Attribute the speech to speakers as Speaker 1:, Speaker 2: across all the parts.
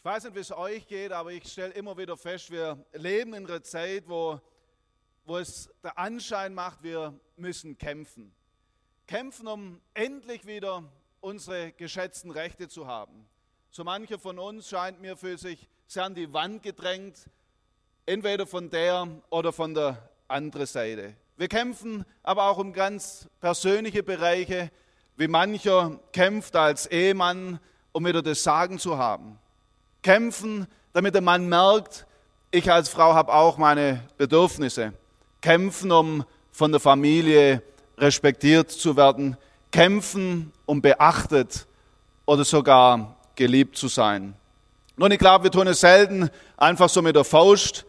Speaker 1: Ich weiß nicht, wie es euch geht, aber ich stelle immer wieder fest, wir leben in einer Zeit, wo, wo es der Anschein macht, wir müssen kämpfen. Kämpfen, um endlich wieder unsere geschätzten Rechte zu haben. So mancher von uns scheint mir für sich sehr an die Wand gedrängt, entweder von der oder von der anderen Seite. Wir kämpfen aber auch um ganz persönliche Bereiche, wie mancher kämpft als Ehemann, um wieder das Sagen zu haben kämpfen, damit der Mann merkt, ich als Frau habe auch meine Bedürfnisse. Kämpfen, um von der Familie respektiert zu werden. Kämpfen, um beachtet oder sogar geliebt zu sein. Nun, ich glaube, wir tun es selten einfach so mit der Faust,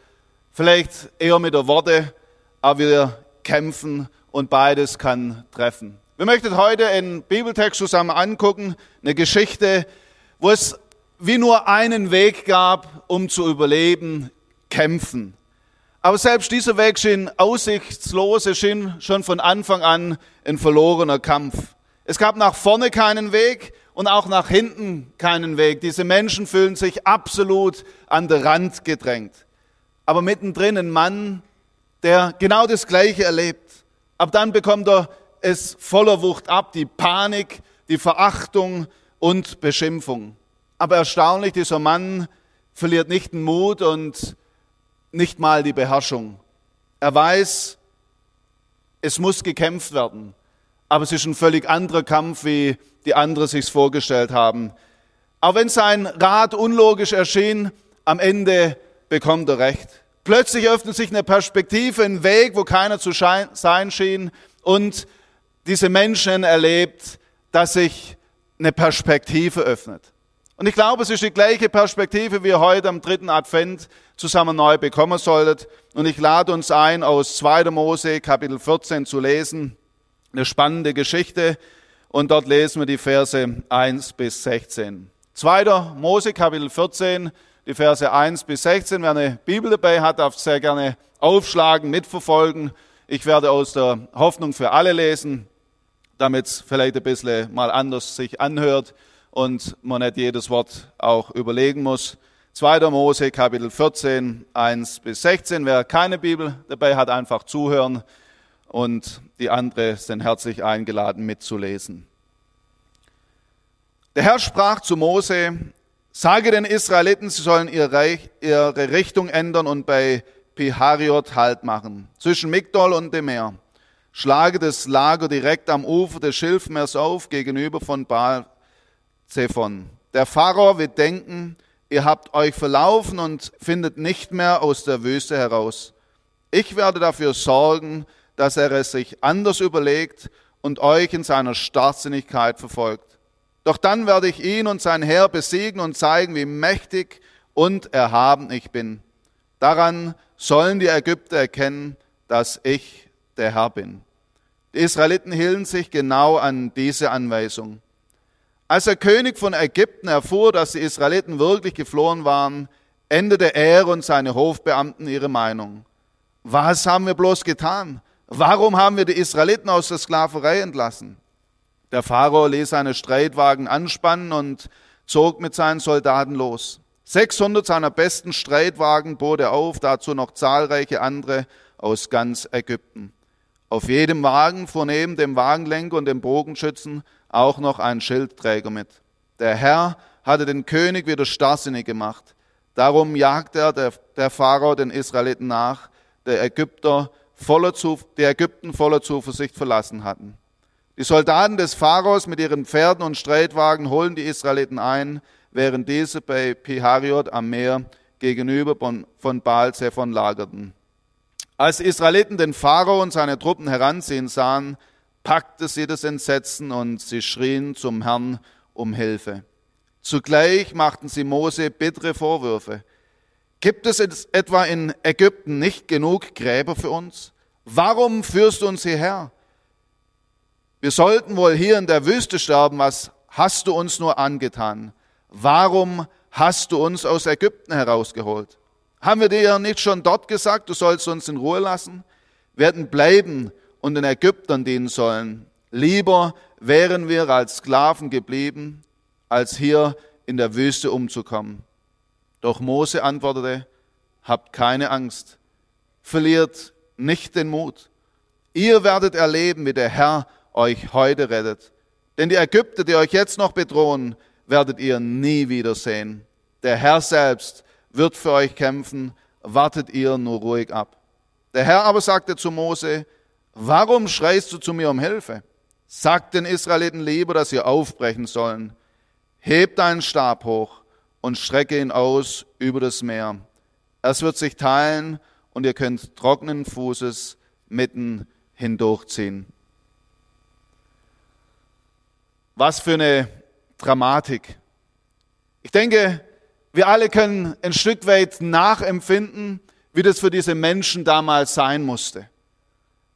Speaker 1: vielleicht eher mit der Worte, aber wir kämpfen und beides kann treffen. Wir möchten heute einen Bibeltext zusammen angucken, eine Geschichte, wo es wie nur einen Weg gab, um zu überleben, kämpfen. Aber selbst dieser Weg schien aussichtslos, es schien schon von Anfang an ein verlorener Kampf. Es gab nach vorne keinen Weg und auch nach hinten keinen Weg. Diese Menschen fühlen sich absolut an der Rand gedrängt. Aber mittendrin ein Mann, der genau das Gleiche erlebt. Ab dann bekommt er es voller Wucht ab, die Panik, die Verachtung und Beschimpfung. Aber erstaunlich, dieser Mann verliert nicht den Mut und nicht mal die Beherrschung. Er weiß, es muss gekämpft werden, aber es ist ein völlig anderer Kampf, wie die anderen sich vorgestellt haben. Auch wenn sein Rat unlogisch erschien, am Ende bekommt er recht. Plötzlich öffnet sich eine Perspektive, ein Weg, wo keiner zu sein schien und diese Menschen erlebt, dass sich eine Perspektive öffnet. Und ich glaube, es ist die gleiche Perspektive, wie ihr heute am dritten Advent zusammen neu bekommen solltet. Und ich lade uns ein, aus 2. Mose Kapitel 14 zu lesen. Eine spannende Geschichte. Und dort lesen wir die Verse 1 bis 16. 2. Mose Kapitel 14, die Verse 1 bis 16. Wer eine Bibel dabei hat, darf sehr gerne aufschlagen, mitverfolgen. Ich werde aus der Hoffnung für alle lesen, damit es vielleicht ein bisschen mal anders sich anhört und man nicht jedes Wort auch überlegen muss. 2. Mose, Kapitel 14, 1 bis 16. Wer keine Bibel dabei hat, einfach zuhören und die andere sind herzlich eingeladen mitzulesen. Der Herr sprach zu Mose, sage den Israeliten, sie sollen ihre Richtung ändern und bei Pihariot Halt machen, zwischen Migdol und dem Meer. Schlage das Lager direkt am Ufer des Schilfmeers auf, gegenüber von Baal Zephon. Der Pharao wird denken, ihr habt euch verlaufen und findet nicht mehr aus der Wüste heraus. Ich werde dafür sorgen, dass er es sich anders überlegt und euch in seiner Starrsinnigkeit verfolgt. Doch dann werde ich ihn und sein Herr besiegen und zeigen, wie mächtig und erhaben ich bin. Daran sollen die Ägypter erkennen, dass ich der Herr bin. Die Israeliten hielten sich genau an diese Anweisung. Als der König von Ägypten erfuhr, dass die Israeliten wirklich geflohen waren, änderte er und seine Hofbeamten ihre Meinung. Was haben wir bloß getan? Warum haben wir die Israeliten aus der Sklaverei entlassen? Der Pharao ließ seine Streitwagen anspannen und zog mit seinen Soldaten los. 600 seiner besten Streitwagen bot er auf, dazu noch zahlreiche andere aus ganz Ägypten. Auf jedem Wagen fuhr neben dem Wagenlenker und dem Bogenschützen auch noch einen Schildträger mit. Der Herr hatte den König wieder starrsinnig gemacht. Darum jagte er der, der Pharao den Israeliten nach, der Ägypter voller Zuf die Ägypten voller Zuversicht verlassen hatten. Die Soldaten des Pharaos mit ihren Pferden und Streitwagen holen die Israeliten ein, während diese bei Pihariot am Meer gegenüber von Baal Zephon lagerten. Als die Israeliten den Pharao und seine Truppen heranziehen sahen, packte sie das Entsetzen und sie schrien zum Herrn um Hilfe. Zugleich machten sie Mose bittere Vorwürfe. Gibt es etwa in Ägypten nicht genug Gräber für uns? Warum führst du uns hierher? Wir sollten wohl hier in der Wüste sterben. Was hast du uns nur angetan? Warum hast du uns aus Ägypten herausgeholt? Haben wir dir nicht schon dort gesagt, du sollst uns in Ruhe lassen? Wir werden bleiben und den Ägyptern dienen sollen. Lieber wären wir als Sklaven geblieben, als hier in der Wüste umzukommen. Doch Mose antwortete, habt keine Angst, verliert nicht den Mut. Ihr werdet erleben, wie der Herr euch heute rettet. Denn die Ägypter, die euch jetzt noch bedrohen, werdet ihr nie wiedersehen. Der Herr selbst wird für euch kämpfen, wartet ihr nur ruhig ab. Der Herr aber sagte zu Mose, warum schreist du zu mir um Hilfe? Sagt den Israeliten lieber, dass sie aufbrechen sollen. Hebt deinen Stab hoch und strecke ihn aus über das Meer. Es wird sich teilen und ihr könnt trockenen Fußes mitten hindurchziehen. Was für eine Dramatik. Ich denke, wir alle können ein Stück weit nachempfinden, wie das für diese Menschen damals sein musste.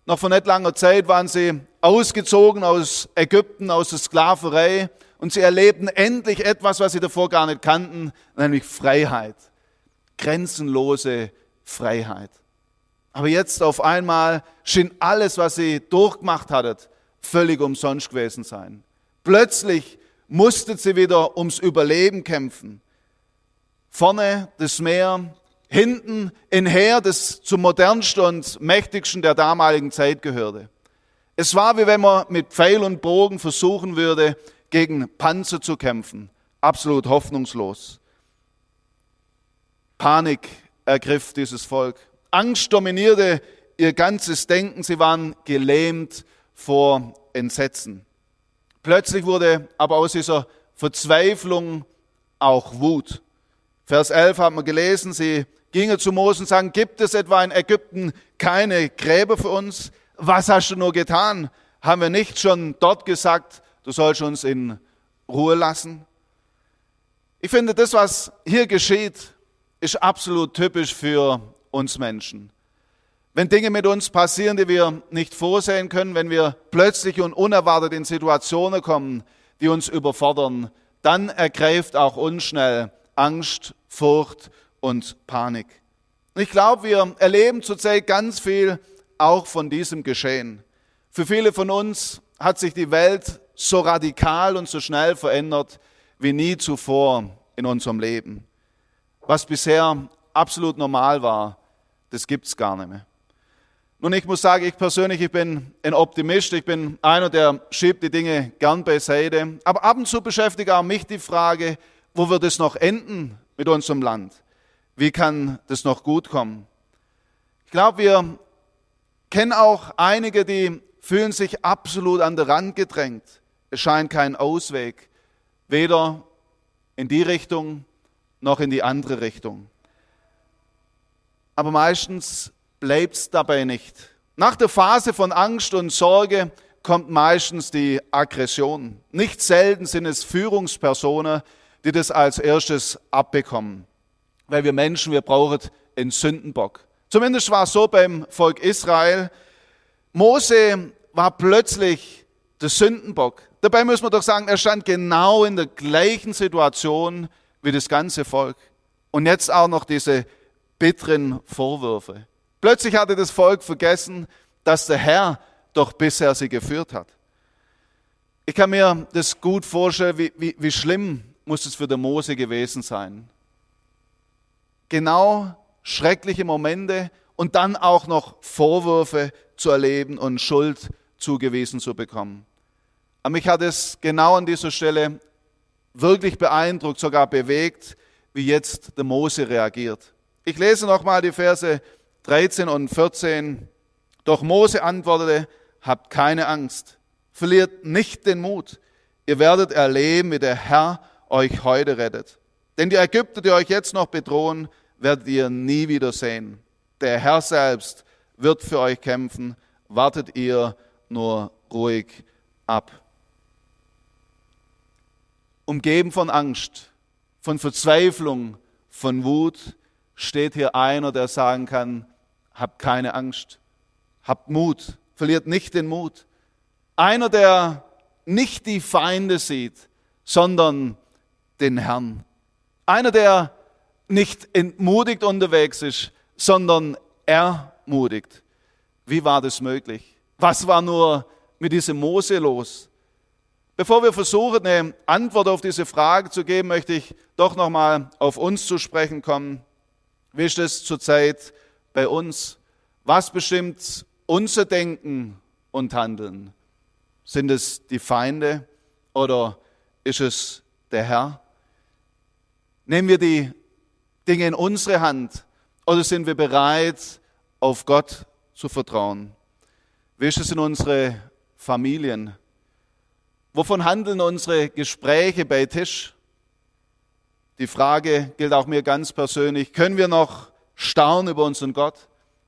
Speaker 1: Noch vor nicht langer Zeit waren sie ausgezogen aus Ägypten, aus der Sklaverei und sie erlebten endlich etwas, was sie davor gar nicht kannten, nämlich Freiheit. Grenzenlose Freiheit. Aber jetzt auf einmal schien alles, was sie durchgemacht hatten, völlig umsonst gewesen sein. Plötzlich mussten sie wieder ums Überleben kämpfen. Vorne das Meer, hinten ein Heer, das zum modernsten und mächtigsten der damaligen Zeit gehörte. Es war wie wenn man mit Pfeil und Bogen versuchen würde, gegen Panzer zu kämpfen. Absolut hoffnungslos. Panik ergriff dieses Volk. Angst dominierte ihr ganzes Denken. Sie waren gelähmt vor Entsetzen. Plötzlich wurde aber aus dieser Verzweiflung auch Wut. Vers 11 haben wir gelesen, sie gingen zu Mose und sagen, gibt es etwa in Ägypten keine Gräber für uns? Was hast du nur getan? Haben wir nicht schon dort gesagt, du sollst uns in Ruhe lassen. Ich finde, das, was hier geschieht, ist absolut typisch für uns Menschen. Wenn Dinge mit uns passieren, die wir nicht vorsehen können, wenn wir plötzlich und unerwartet in Situationen kommen, die uns überfordern, dann ergreift auch uns schnell Angst, Furcht und Panik. Ich glaube, wir erleben zurzeit ganz viel auch von diesem Geschehen. Für viele von uns hat sich die Welt so radikal und so schnell verändert wie nie zuvor in unserem Leben. Was bisher absolut normal war, das gibt es gar nicht mehr. Nun, ich muss sagen, ich persönlich, ich bin ein Optimist, ich bin einer, der schiebt die Dinge gern beiseite. Aber ab und zu beschäftigt auch mich die Frage, wo wird es noch enden mit unserem Land? Wie kann das noch gut kommen? Ich glaube, wir kennen auch einige, die fühlen sich absolut an den Rand gedrängt. Es scheint kein Ausweg, weder in die Richtung noch in die andere Richtung. Aber meistens bleibt es dabei nicht. Nach der Phase von Angst und Sorge kommt meistens die Aggression. Nicht selten sind es Führungspersonen, die das als erstes abbekommen. Weil wir Menschen, wir brauchen einen Sündenbock. Zumindest war es so beim Volk Israel. Mose war plötzlich der Sündenbock. Dabei muss man doch sagen, er stand genau in der gleichen Situation wie das ganze Volk. Und jetzt auch noch diese bitteren Vorwürfe. Plötzlich hatte das Volk vergessen, dass der Herr doch bisher sie geführt hat. Ich kann mir das gut vorstellen, wie, wie, wie schlimm muss es für den Mose gewesen sein. Genau schreckliche Momente und dann auch noch Vorwürfe zu erleben und Schuld zugewiesen zu bekommen. Aber mich hat es genau an dieser Stelle wirklich beeindruckt, sogar bewegt, wie jetzt der Mose reagiert. Ich lese nochmal die Verse 13 und 14. Doch Mose antwortete, habt keine Angst, verliert nicht den Mut. Ihr werdet erleben, wie der Herr euch heute rettet. Denn die Ägypter, die euch jetzt noch bedrohen, werdet ihr nie wieder sehen. Der Herr selbst wird für euch kämpfen. Wartet ihr nur ruhig ab umgeben von Angst, von Verzweiflung, von Wut, steht hier einer, der sagen kann, habt keine Angst, habt Mut, verliert nicht den Mut. Einer, der nicht die Feinde sieht, sondern den Herrn. Einer, der nicht entmutigt unterwegs ist, sondern ermutigt. Wie war das möglich? Was war nur mit diesem Mose los? Bevor wir versuchen, eine Antwort auf diese Frage zu geben, möchte ich doch nochmal auf uns zu sprechen kommen. Wie ist es zurzeit bei uns? Was bestimmt unser Denken und Handeln? Sind es die Feinde oder ist es der Herr? Nehmen wir die Dinge in unsere Hand oder sind wir bereit, auf Gott zu vertrauen? Wie ist es in unsere Familien? Wovon handeln unsere Gespräche bei Tisch? Die Frage gilt auch mir ganz persönlich. Können wir noch staunen über unseren Gott?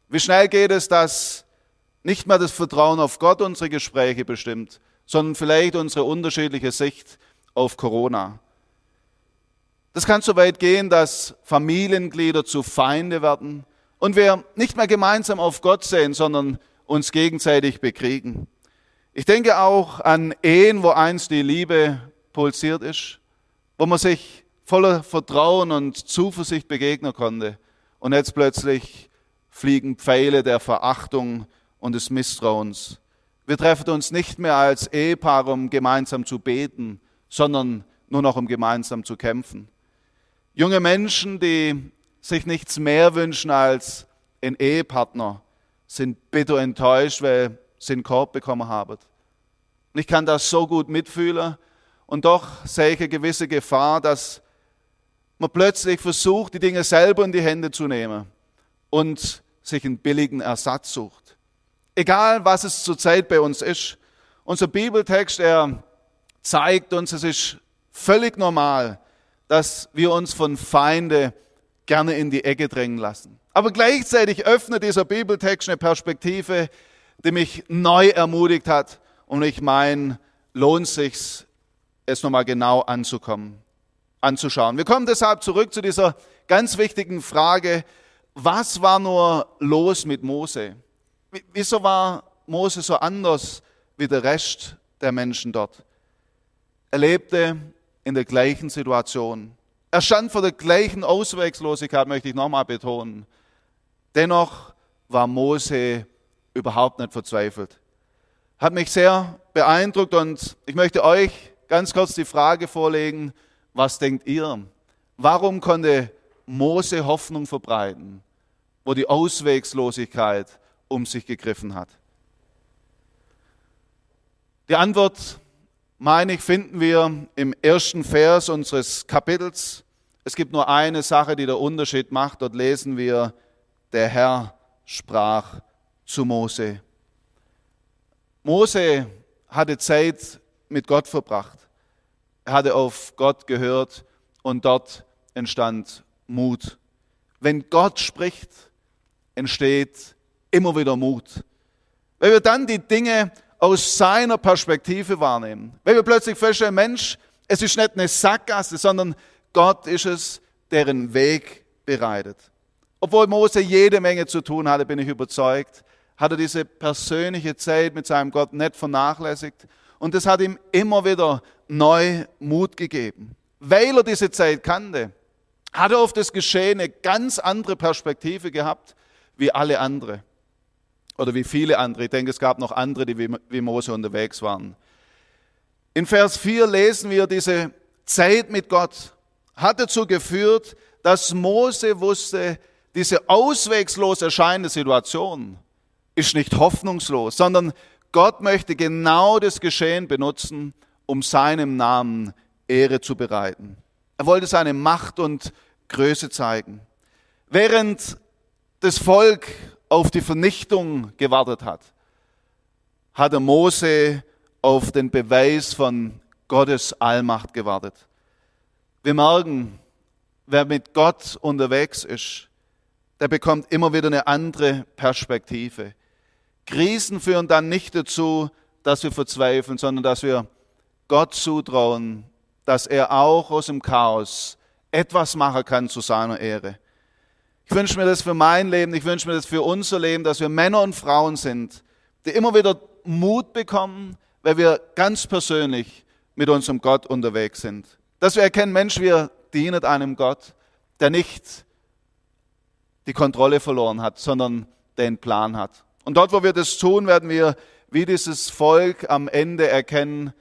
Speaker 1: Wie schnell geht es, dass nicht mehr das Vertrauen auf Gott unsere Gespräche bestimmt, sondern vielleicht unsere unterschiedliche Sicht auf Corona? Das kann so weit gehen, dass Familienglieder zu Feinde werden und wir nicht mehr gemeinsam auf Gott sehen, sondern uns gegenseitig bekriegen. Ich denke auch an Ehen, wo einst die Liebe pulsiert ist, wo man sich voller Vertrauen und Zuversicht begegnen konnte. Und jetzt plötzlich fliegen Pfeile der Verachtung und des Misstrauens. Wir treffen uns nicht mehr als Ehepaar, um gemeinsam zu beten, sondern nur noch um gemeinsam zu kämpfen. Junge Menschen, die sich nichts mehr wünschen als einen Ehepartner, sind bitter enttäuscht, weil sie einen Korb bekommen haben. Und ich kann das so gut mitfühlen. Und doch sehe ich eine gewisse Gefahr, dass man plötzlich versucht, die Dinge selber in die Hände zu nehmen und sich einen billigen Ersatz sucht. Egal, was es zurzeit bei uns ist. Unser Bibeltext, er zeigt uns, es ist völlig normal, dass wir uns von Feinde gerne in die Ecke drängen lassen. Aber gleichzeitig öffnet dieser Bibeltext eine Perspektive, die mich neu ermutigt hat. Und ich meine, lohnt sich, es nochmal genau anzukommen, anzuschauen. Wir kommen deshalb zurück zu dieser ganz wichtigen Frage, was war nur los mit Mose? Wieso war Mose so anders wie der Rest der Menschen dort? Er lebte in der gleichen Situation. Er stand vor der gleichen Auswegslosigkeit, möchte ich nochmal betonen. Dennoch war Mose überhaupt nicht verzweifelt. Hat mich sehr beeindruckt und ich möchte euch ganz kurz die Frage vorlegen, was denkt ihr? Warum konnte Mose Hoffnung verbreiten, wo die Auswegslosigkeit um sich gegriffen hat? Die Antwort, meine ich, finden wir im ersten Vers unseres Kapitels. Es gibt nur eine Sache, die der Unterschied macht. Dort lesen wir, der Herr sprach zu Mose. Mose hatte Zeit mit Gott verbracht. Er hatte auf Gott gehört und dort entstand Mut. Wenn Gott spricht, entsteht immer wieder Mut. Wenn wir dann die Dinge aus seiner Perspektive wahrnehmen, wenn wir plötzlich feststellen, Mensch, es ist nicht eine Sackgasse, sondern Gott ist es, deren Weg bereitet. Obwohl Mose jede Menge zu tun hatte, bin ich überzeugt, hat er diese persönliche Zeit mit seinem Gott nicht vernachlässigt. Und das hat ihm immer wieder neu Mut gegeben. Weil er diese Zeit kannte, hat er auf das Geschehen eine ganz andere Perspektive gehabt wie alle andere. Oder wie viele andere. Ich denke, es gab noch andere, die wie Mose unterwegs waren. In Vers 4 lesen wir, diese Zeit mit Gott hat dazu geführt, dass Mose wusste, diese auswegslos erscheinende Situation ist nicht hoffnungslos, sondern Gott möchte genau das Geschehen benutzen, um seinem Namen Ehre zu bereiten. Er wollte seine Macht und Größe zeigen. Während das Volk auf die Vernichtung gewartet hat, hatte Mose auf den Beweis von Gottes Allmacht gewartet. Wir merken, wer mit Gott unterwegs ist, der bekommt immer wieder eine andere Perspektive. Krisen führen dann nicht dazu, dass wir verzweifeln, sondern dass wir Gott zutrauen, dass er auch aus dem Chaos etwas machen kann zu seiner Ehre. Ich wünsche mir das für mein Leben, ich wünsche mir das für unser Leben, dass wir Männer und Frauen sind, die immer wieder Mut bekommen, weil wir ganz persönlich mit unserem Gott unterwegs sind. Dass wir erkennen, Mensch, wir dienen einem Gott, der nicht die Kontrolle verloren hat, sondern den Plan hat. Und dort, wo wir das tun, werden wir wie dieses Volk am Ende erkennen,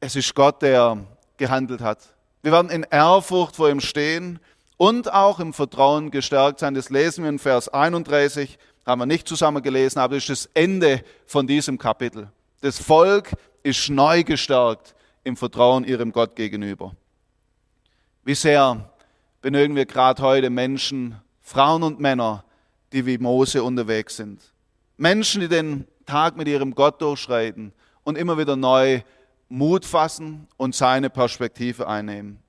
Speaker 1: es ist Gott, der gehandelt hat. Wir werden in Ehrfurcht vor ihm stehen und auch im Vertrauen gestärkt sein. Das lesen wir in Vers 31, haben wir nicht zusammen gelesen, aber das ist das Ende von diesem Kapitel. Das Volk ist neu gestärkt im Vertrauen ihrem Gott gegenüber. Wie sehr benötigen wir gerade heute Menschen, Frauen und Männer, die wie Mose unterwegs sind. Menschen, die den Tag mit ihrem Gott durchschreiten und immer wieder neu Mut fassen und seine Perspektive einnehmen.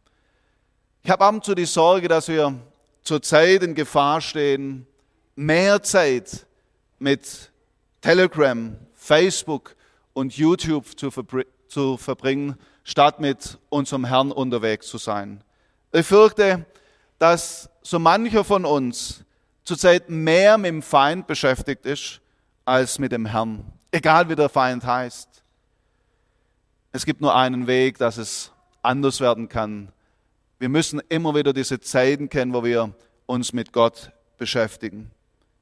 Speaker 1: Ich habe ab und zu die Sorge, dass wir zurzeit in Gefahr stehen, mehr Zeit mit Telegram, Facebook und YouTube zu, verbr zu verbringen, statt mit unserem Herrn unterwegs zu sein. Ich fürchte, dass so mancher von uns zurzeit mehr mit dem Feind beschäftigt ist als mit dem Herrn, egal wie der Feind heißt. Es gibt nur einen Weg, dass es anders werden kann. Wir müssen immer wieder diese Zeiten kennen, wo wir uns mit Gott beschäftigen.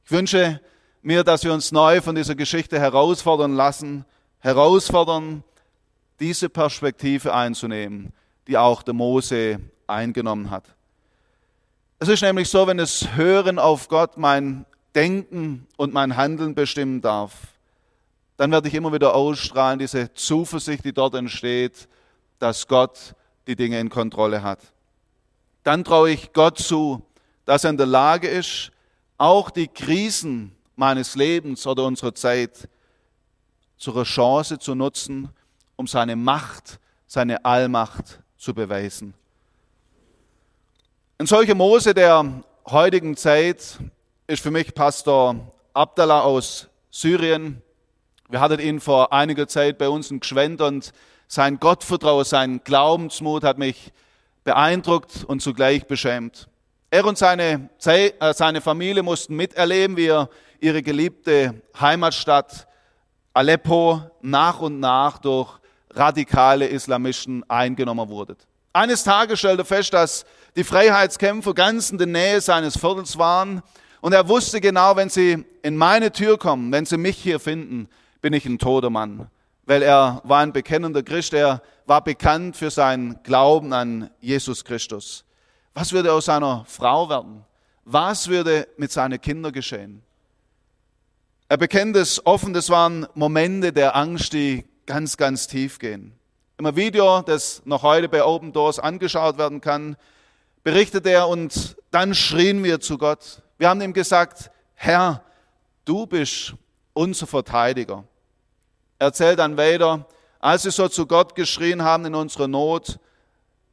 Speaker 1: Ich wünsche mir, dass wir uns neu von dieser Geschichte herausfordern lassen, herausfordern, diese Perspektive einzunehmen, die auch der Mose eingenommen hat. Es ist nämlich so, wenn das Hören auf Gott mein Denken und mein Handeln bestimmen darf, dann werde ich immer wieder ausstrahlen, diese Zuversicht, die dort entsteht, dass Gott die Dinge in Kontrolle hat. Dann traue ich Gott zu, dass er in der Lage ist, auch die Krisen meines Lebens oder unserer Zeit zu einer Chance zu nutzen, um seine Macht, seine Allmacht zu beweisen. Ein solcher Mose der heutigen Zeit ist für mich Pastor Abdallah aus Syrien. Wir hatten ihn vor einiger Zeit bei uns in Gschwend und sein Gottvertrauen, sein Glaubensmut hat mich beeindruckt und zugleich beschämt. Er und seine, äh, seine Familie mussten miterleben, wie er ihre geliebte Heimatstadt Aleppo nach und nach durch radikale Islamisten eingenommen wurde. Eines Tages stellte er fest, dass die Freiheitskämpfer ganz in der Nähe seines Viertels waren und er wusste genau, wenn sie in meine Tür kommen, wenn sie mich hier finden, bin ich ein toter Mann, weil er war ein bekennender Christ, er war bekannt für seinen Glauben an Jesus Christus. Was würde aus seiner Frau werden? Was würde mit seinen Kindern geschehen? Er bekennt es offen, das waren Momente der Angst, die ganz, ganz tief gehen. Im Video, das noch heute bei Open Doors angeschaut werden kann, berichtet er und dann schrien wir zu Gott. Wir haben ihm gesagt, Herr, du bist unser Verteidiger. Er erzählt dann weiter, als wir so zu Gott geschrien haben in unserer Not,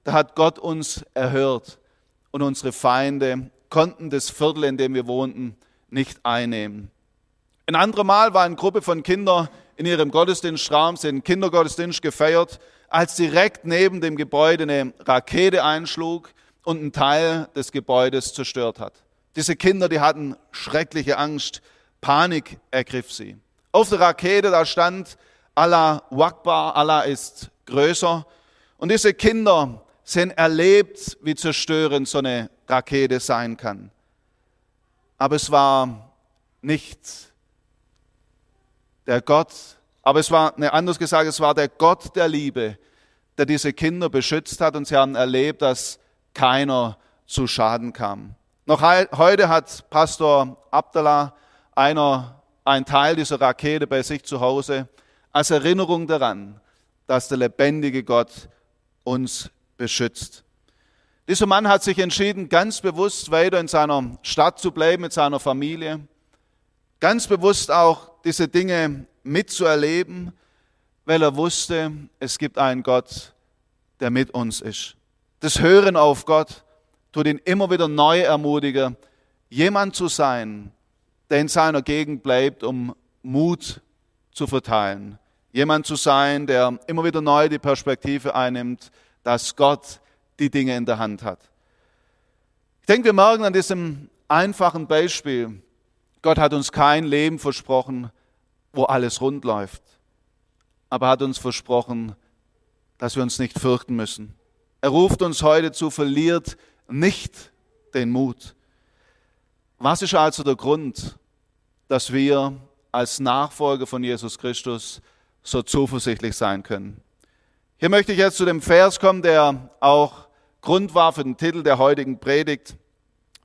Speaker 1: da hat Gott uns erhört und unsere Feinde konnten das Viertel, in dem wir wohnten, nicht einnehmen. Ein anderes Mal war eine Gruppe von Kindern in ihrem Gottesdienstraum, sie haben Kindergottesdienst gefeiert, als direkt neben dem Gebäude eine Rakete einschlug und einen Teil des Gebäudes zerstört hat. Diese Kinder, die hatten schreckliche Angst, Panik ergriff sie. Auf der Rakete, da stand Allah Wakbar, Allah ist größer. Und diese Kinder sind erlebt, wie zerstörend so eine Rakete sein kann. Aber es war nicht der Gott, aber es war, ne, anders gesagt, es war der Gott der Liebe, der diese Kinder beschützt hat und sie haben erlebt, dass keiner zu Schaden kam. Noch heute hat Pastor Abdallah einer ein Teil dieser Rakete bei sich zu Hause als Erinnerung daran, dass der lebendige Gott uns beschützt. Dieser Mann hat sich entschieden, ganz bewusst weiter in seiner Stadt zu bleiben, mit seiner Familie, ganz bewusst auch diese Dinge mitzuerleben, weil er wusste, es gibt einen Gott, der mit uns ist. Das Hören auf Gott tut ihn immer wieder neu ermutigen, jemand zu sein, der in seiner Gegend bleibt, um Mut zu verteilen. Jemand zu sein, der immer wieder neu die Perspektive einnimmt, dass Gott die Dinge in der Hand hat. Ich denke, wir merken an diesem einfachen Beispiel, Gott hat uns kein Leben versprochen, wo alles rund läuft, aber hat uns versprochen, dass wir uns nicht fürchten müssen. Er ruft uns heute zu, verliert nicht den Mut. Was ist also der Grund, dass wir als Nachfolger von Jesus Christus so zuversichtlich sein können? Hier möchte ich jetzt zu dem Vers kommen, der auch Grund war für den Titel der heutigen Predigt.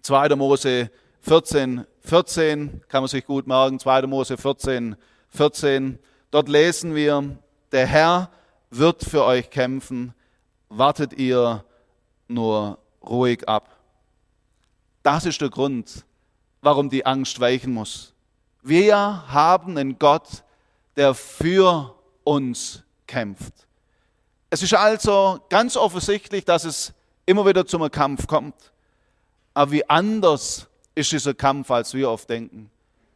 Speaker 1: 2. Mose 14, 14, kann man sich gut merken, 2. Mose 14, 14. Dort lesen wir, der Herr wird für euch kämpfen, wartet ihr nur ruhig ab. Das ist der Grund, warum die Angst weichen muss. Wir haben einen Gott, der für uns kämpft. Es ist also ganz offensichtlich, dass es immer wieder zum Kampf kommt. Aber wie anders ist dieser Kampf, als wir oft denken.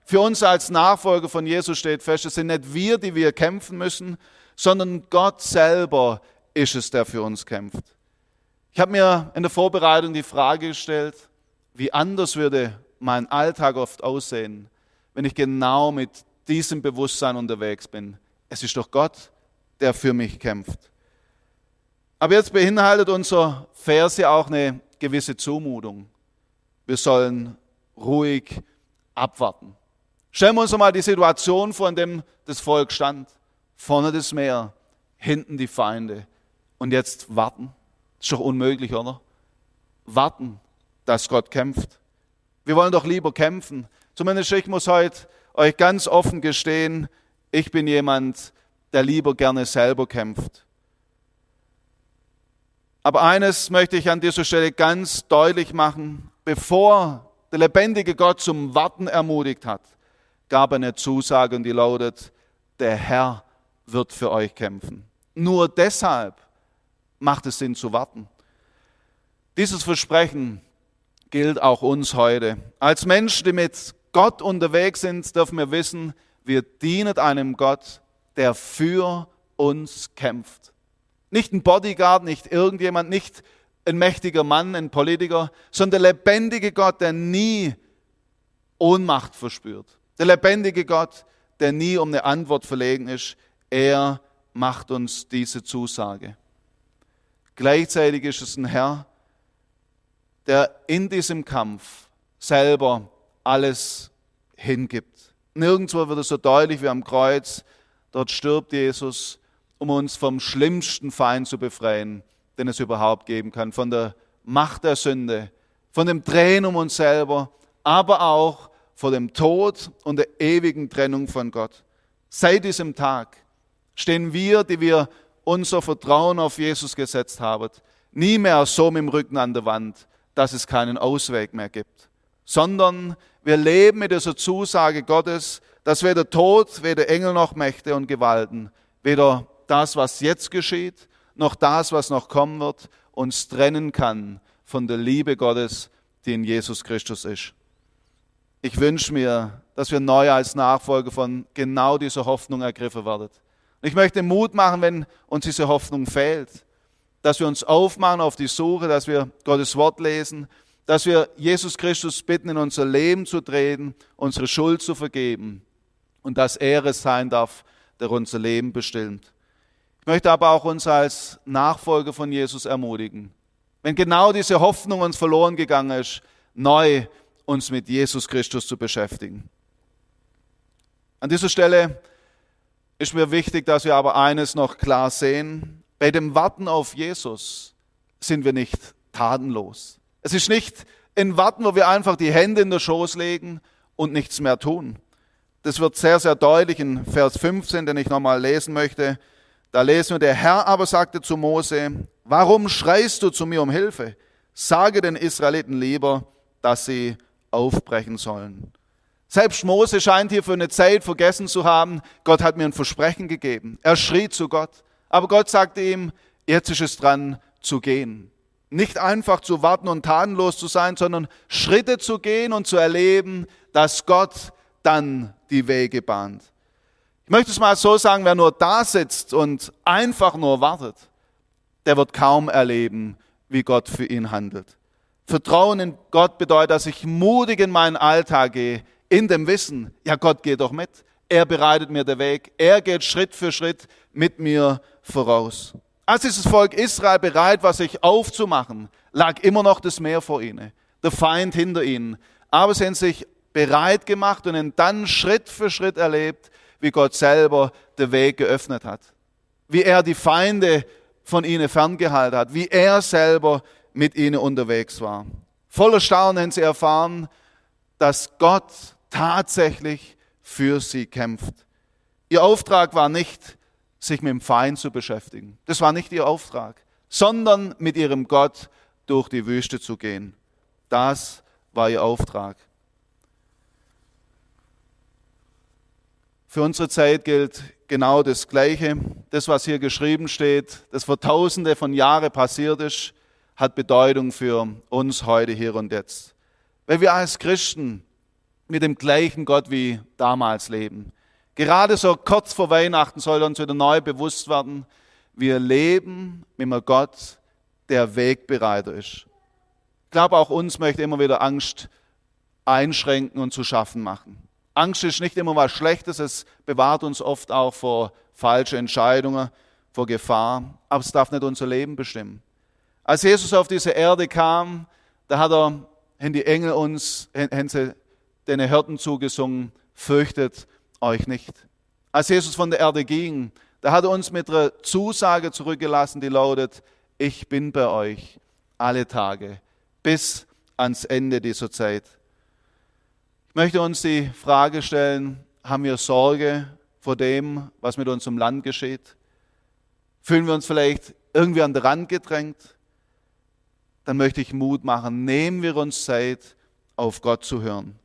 Speaker 1: Für uns als Nachfolger von Jesus steht fest, es sind nicht wir, die wir kämpfen müssen, sondern Gott selber ist es, der für uns kämpft. Ich habe mir in der Vorbereitung die Frage gestellt, wie anders würde mein Alltag oft aussehen, wenn ich genau mit diesem Bewusstsein unterwegs bin. Es ist doch Gott, der für mich kämpft. Aber jetzt beinhaltet unser Vers ja auch eine gewisse Zumutung. Wir sollen ruhig abwarten. Stellen wir uns mal die Situation vor, in der das Volk stand. Vorne das Meer, hinten die Feinde. Und jetzt warten. ist doch unmöglich, oder? Warten, dass Gott kämpft. Wir wollen doch lieber kämpfen. Zumindest ich muss heute euch ganz offen gestehen, ich bin jemand, der lieber gerne selber kämpft. Aber eines möchte ich an dieser Stelle ganz deutlich machen. Bevor der lebendige Gott zum Warten ermutigt hat, gab er eine Zusage und die lautet, der Herr wird für euch kämpfen. Nur deshalb macht es Sinn zu warten. Dieses Versprechen gilt auch uns heute. Als Menschen, die mit Gott unterwegs sind, dürfen wir wissen, wir dienen einem Gott, der für uns kämpft. Nicht ein Bodyguard, nicht irgendjemand, nicht ein mächtiger Mann, ein Politiker, sondern der lebendige Gott, der nie Ohnmacht verspürt. Der lebendige Gott, der nie um eine Antwort verlegen ist. Er macht uns diese Zusage. Gleichzeitig ist es ein Herr, der in diesem Kampf selber alles hingibt. Nirgendwo wird es so deutlich wie am Kreuz. Dort stirbt Jesus, um uns vom schlimmsten Feind zu befreien, den es überhaupt geben kann. Von der Macht der Sünde, von dem Drehen um uns selber, aber auch vor dem Tod und der ewigen Trennung von Gott. Seit diesem Tag stehen wir, die wir unser Vertrauen auf Jesus gesetzt haben, nie mehr so mit dem Rücken an der Wand, dass es keinen Ausweg mehr gibt, sondern wir leben mit dieser Zusage Gottes, dass weder Tod, weder Engel noch Mächte und Gewalten, weder das, was jetzt geschieht, noch das, was noch kommen wird, uns trennen kann von der Liebe Gottes, die in Jesus Christus ist. Ich wünsche mir, dass wir neu als Nachfolger von genau dieser Hoffnung ergriffen werden. ich möchte Mut machen, wenn uns diese Hoffnung fehlt, dass wir uns aufmachen auf die Suche, dass wir Gottes Wort lesen, dass wir Jesus Christus bitten, in unser Leben zu treten, unsere Schuld zu vergeben und dass er es sein darf, der unser Leben bestimmt. Ich möchte aber auch uns als Nachfolger von Jesus ermutigen, wenn genau diese Hoffnung uns verloren gegangen ist, neu uns mit Jesus Christus zu beschäftigen. An dieser Stelle ist mir wichtig, dass wir aber eines noch klar sehen. Bei dem Warten auf Jesus sind wir nicht tatenlos. Es ist nicht ein Warten, wo wir einfach die Hände in den Schoß legen und nichts mehr tun. Das wird sehr, sehr deutlich in Vers 15, den ich nochmal lesen möchte. Da lesen wir, der Herr aber sagte zu Mose, warum schreist du zu mir um Hilfe? Sage den Israeliten lieber, dass sie aufbrechen sollen. Selbst Mose scheint hier für eine Zeit vergessen zu haben, Gott hat mir ein Versprechen gegeben. Er schrie zu Gott. Aber Gott sagte ihm, jetzt ist es dran zu gehen. Nicht einfach zu warten und tatenlos zu sein, sondern Schritte zu gehen und zu erleben, dass Gott dann die Wege bahnt. Ich möchte es mal so sagen, wer nur da sitzt und einfach nur wartet, der wird kaum erleben, wie Gott für ihn handelt. Vertrauen in Gott bedeutet, dass ich mutig in meinen Alltag gehe, in dem Wissen, ja, Gott geht doch mit. Er bereitet mir den Weg. Er geht Schritt für Schritt mit mir voraus. Als dieses Volk Israel bereit war, sich aufzumachen, lag immer noch das Meer vor ihnen, der Feind hinter ihnen. Aber sie haben sich bereit gemacht und dann Schritt für Schritt erlebt, wie Gott selber den Weg geöffnet hat. Wie er die Feinde von ihnen ferngehalten hat, wie er selber mit ihnen unterwegs war. Voller Staunen haben sie erfahren, dass Gott tatsächlich für sie kämpft. Ihr Auftrag war nicht, sich mit dem Feind zu beschäftigen. Das war nicht ihr Auftrag, sondern mit ihrem Gott durch die Wüste zu gehen. Das war ihr Auftrag. Für unsere Zeit gilt genau das Gleiche. Das, was hier geschrieben steht, das vor Tausende von Jahren passiert ist, hat Bedeutung für uns heute, hier und jetzt. Weil wir als Christen mit dem gleichen Gott wie damals leben. Gerade so kurz vor Weihnachten soll uns wieder neu bewusst werden, wir leben mit einem Gott, der Wegbereiter ist. Ich glaube, auch uns möchte immer wieder Angst einschränken und zu schaffen machen. Angst ist nicht immer was Schlechtes, es bewahrt uns oft auch vor falschen Entscheidungen, vor Gefahr, aber es darf nicht unser Leben bestimmen. Als Jesus auf diese Erde kam, da hat er, haben die Engel uns, haben sie den Hirten zugesungen, fürchtet euch nicht. Als Jesus von der Erde ging, da hat er uns mit einer Zusage zurückgelassen, die lautet, ich bin bei euch alle Tage bis ans Ende dieser Zeit. Ich möchte uns die Frage stellen, haben wir Sorge vor dem, was mit unserem Land geschieht? Fühlen wir uns vielleicht irgendwie an den Rand gedrängt? Dann möchte ich Mut machen. Nehmen wir uns Zeit, auf Gott zu hören.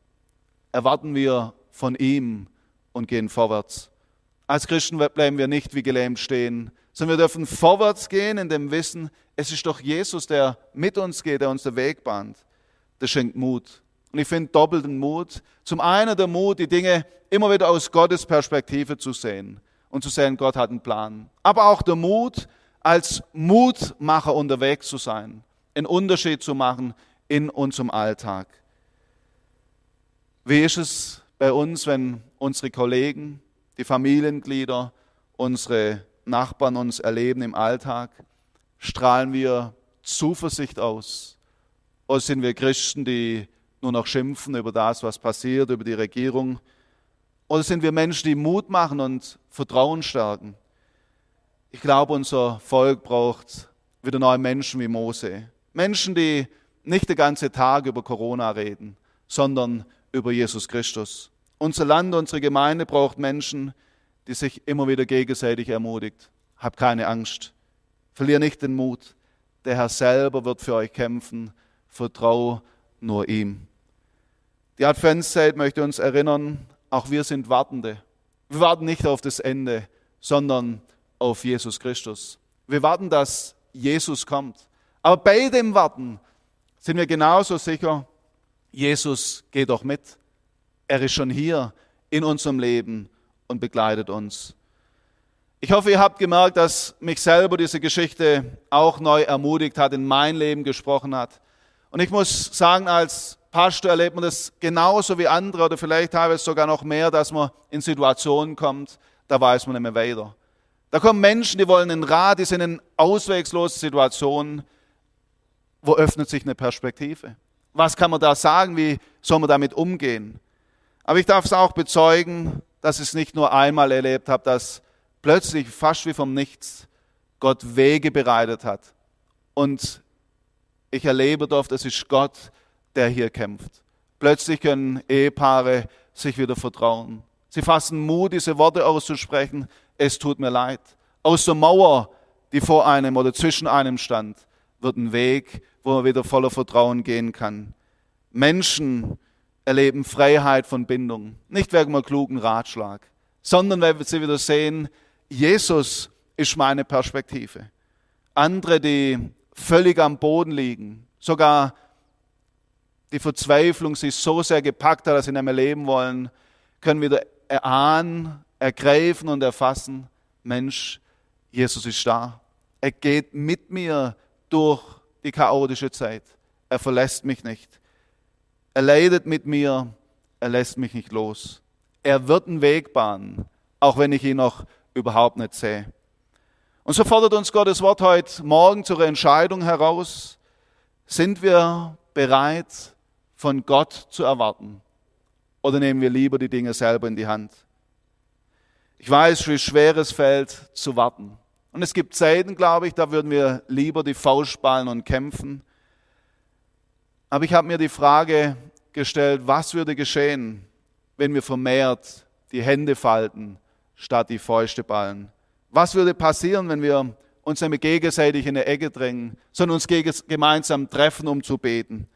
Speaker 1: Erwarten wir von ihm und gehen vorwärts. Als Christen bleiben wir nicht wie gelähmt stehen, sondern wir dürfen vorwärts gehen in dem Wissen, es ist doch Jesus, der mit uns geht, der uns den Weg bahnt. Das schenkt Mut. Und ich finde doppelten Mut. Zum einen der Mut, die Dinge immer wieder aus Gottes Perspektive zu sehen und zu sehen, Gott hat einen Plan. Aber auch der Mut, als Mutmacher unterwegs zu sein, einen Unterschied zu machen in unserem Alltag. Wie ist es bei uns, wenn unsere Kollegen, die Familienglieder, unsere Nachbarn uns erleben im Alltag? Strahlen wir Zuversicht aus? Oder sind wir Christen, die nur noch schimpfen über das, was passiert, über die Regierung? Oder sind wir Menschen, die Mut machen und Vertrauen stärken? Ich glaube, unser Volk braucht wieder neue Menschen wie Mose. Menschen, die nicht den ganzen Tag über Corona reden, sondern über Jesus Christus. Unser Land, unsere Gemeinde braucht Menschen, die sich immer wieder gegenseitig ermutigt. Hab keine Angst. Verlier nicht den Mut. Der Herr selber wird für euch kämpfen. Vertrau nur ihm. Die Adventszeit möchte uns erinnern, auch wir sind Wartende. Wir warten nicht auf das Ende, sondern auf Jesus Christus. Wir warten, dass Jesus kommt. Aber bei dem Warten sind wir genauso sicher, Jesus geht doch mit. Er ist schon hier in unserem Leben und begleitet uns. Ich hoffe, ihr habt gemerkt, dass mich selber diese Geschichte auch neu ermutigt hat, in mein Leben gesprochen hat. Und ich muss sagen, als Pastor erlebt man das genauso wie andere oder vielleicht teilweise sogar noch mehr, dass man in Situationen kommt, da weiß man nicht mehr weiter. Da kommen Menschen, die wollen einen Rat, die sind in auswegslosen Situationen. Wo öffnet sich eine Perspektive? Was kann man da sagen? Wie soll man damit umgehen? Aber ich darf es auch bezeugen, dass ich es nicht nur einmal erlebt habe, dass plötzlich fast wie vom Nichts Gott Wege bereitet hat. Und ich erlebe durfte, es ist Gott, der hier kämpft. Plötzlich können Ehepaare sich wieder vertrauen. Sie fassen Mut, diese Worte auszusprechen. Es tut mir leid. Aus der Mauer, die vor einem oder zwischen einem stand, wird ein Weg, wo man wieder voller Vertrauen gehen kann. Menschen erleben Freiheit von Bindung. Nicht wegen einem klugen Ratschlag, sondern weil sie wieder sehen, Jesus ist meine Perspektive. Andere, die völlig am Boden liegen, sogar die Verzweiflung sich so sehr gepackt hat, dass sie nicht mehr leben wollen, können wieder erahnen, ergreifen und erfassen, Mensch, Jesus ist da. Er geht mit mir durch die chaotische Zeit. Er verlässt mich nicht. Er leidet mit mir, er lässt mich nicht los. Er wird einen Weg bahnen, auch wenn ich ihn noch überhaupt nicht sehe. Und so fordert uns Gottes Wort heute Morgen zur Entscheidung heraus, sind wir bereit, von Gott zu erwarten? Oder nehmen wir lieber die Dinge selber in die Hand? Ich weiß, wie schwer es fällt zu warten. Und es gibt Zeiten, glaube ich, da würden wir lieber die Faust ballen und kämpfen. Aber ich habe mir die Frage gestellt, was würde geschehen, wenn wir vermehrt die Hände falten, statt die Fäuste ballen? Was würde passieren, wenn wir uns nämlich gegenseitig in eine Ecke drängen, sondern uns gemeinsam treffen, um zu beten?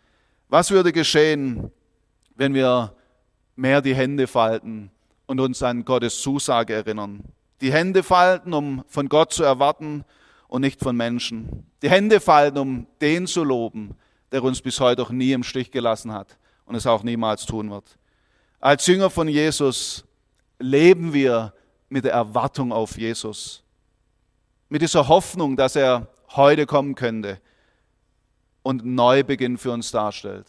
Speaker 1: Was würde geschehen, wenn wir mehr die Hände falten und uns an Gottes Zusage erinnern? Die Hände falten, um von Gott zu erwarten und nicht von Menschen. Die Hände falten, um den zu loben, der uns bis heute auch nie im Stich gelassen hat und es auch niemals tun wird. Als Jünger von Jesus leben wir mit der Erwartung auf Jesus, mit dieser Hoffnung, dass er heute kommen könnte und einen Neubeginn für uns darstellt.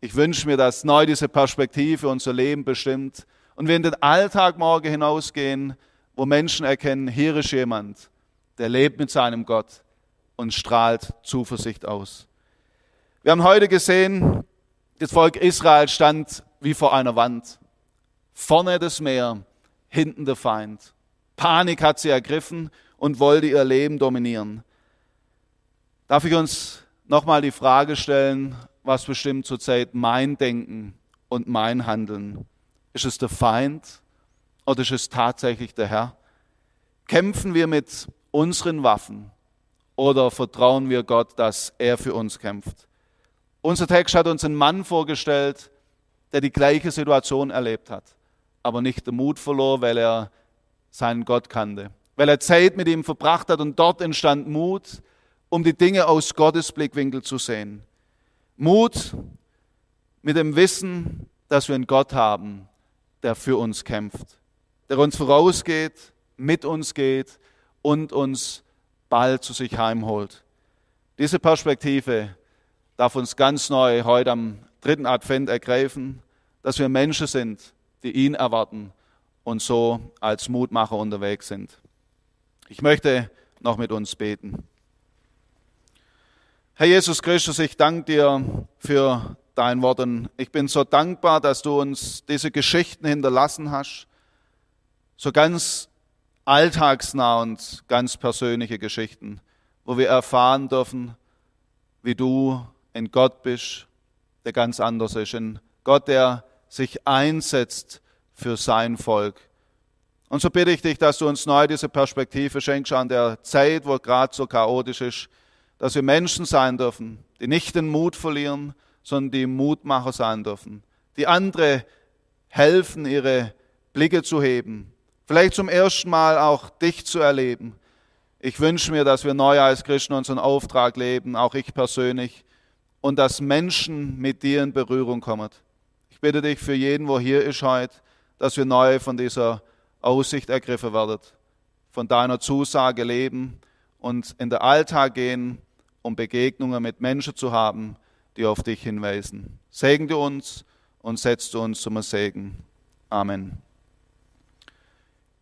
Speaker 1: Ich wünsche mir, dass neu diese Perspektive unser Leben bestimmt und wir in den Alltag morgen hinausgehen, wo Menschen erkennen, hier ist jemand, der lebt mit seinem Gott und strahlt Zuversicht aus. Wir haben heute gesehen, das Volk Israel stand wie vor einer Wand. Vorne das Meer, hinten der Feind. Panik hat sie ergriffen und wollte ihr Leben dominieren. Darf ich uns nochmal die Frage stellen, was bestimmt zurzeit mein Denken und mein Handeln? Ist es der Feind oder ist es tatsächlich der Herr? Kämpfen wir mit unseren Waffen oder vertrauen wir Gott, dass er für uns kämpft? Unser Text hat uns einen Mann vorgestellt, der die gleiche Situation erlebt hat, aber nicht den Mut verlor, weil er seinen Gott kannte, weil er Zeit mit ihm verbracht hat und dort entstand Mut, um die Dinge aus Gottes Blickwinkel zu sehen. Mut mit dem Wissen, dass wir einen Gott haben, der für uns kämpft, der uns vorausgeht, mit uns geht und uns bald zu sich heimholt. Diese Perspektive darf uns ganz neu heute am dritten Advent ergreifen, dass wir Menschen sind, die ihn erwarten und so als Mutmacher unterwegs sind. Ich möchte noch mit uns beten. Herr Jesus Christus, ich danke dir für dein Wort und ich bin so dankbar, dass du uns diese Geschichten hinterlassen hast, so ganz alltagsnah und ganz persönliche Geschichten, wo wir erfahren dürfen, wie du ein Gott bist, der ganz anders ist. Ein Gott, der sich einsetzt für sein Volk. Und so bitte ich dich, dass du uns neu diese Perspektive schenkst an der Zeit, wo gerade so chaotisch ist, dass wir Menschen sein dürfen, die nicht den Mut verlieren, sondern die Mutmacher sein dürfen, die andere helfen, ihre Blicke zu heben, vielleicht zum ersten Mal auch dich zu erleben. Ich wünsche mir, dass wir neu als Christen unseren Auftrag leben, auch ich persönlich, und dass Menschen mit dir in Berührung kommen. Ich bitte dich für jeden, wo hier ist heute, dass wir neu von dieser Aussicht ergriffen werden, von deiner Zusage leben und in den Alltag gehen, um Begegnungen mit Menschen zu haben, die auf dich hinweisen. Segen du uns und setzt uns zum Segen. Amen.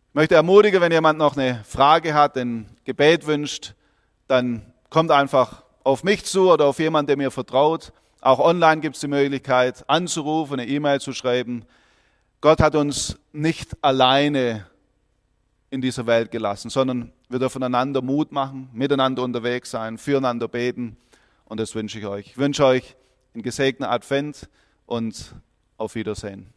Speaker 1: Ich möchte ermutigen, wenn jemand noch eine Frage hat, ein Gebet wünscht, dann kommt einfach auf mich zu oder auf jemanden, der mir vertraut. Auch online gibt es die Möglichkeit, anzurufen, eine E-Mail zu schreiben. Gott hat uns nicht alleine in dieser Welt gelassen, sondern wir dürfen einander Mut machen, miteinander unterwegs sein, füreinander beten. Und das wünsche ich euch. Ich wünsche euch einen gesegneten Advent und auf Wiedersehen.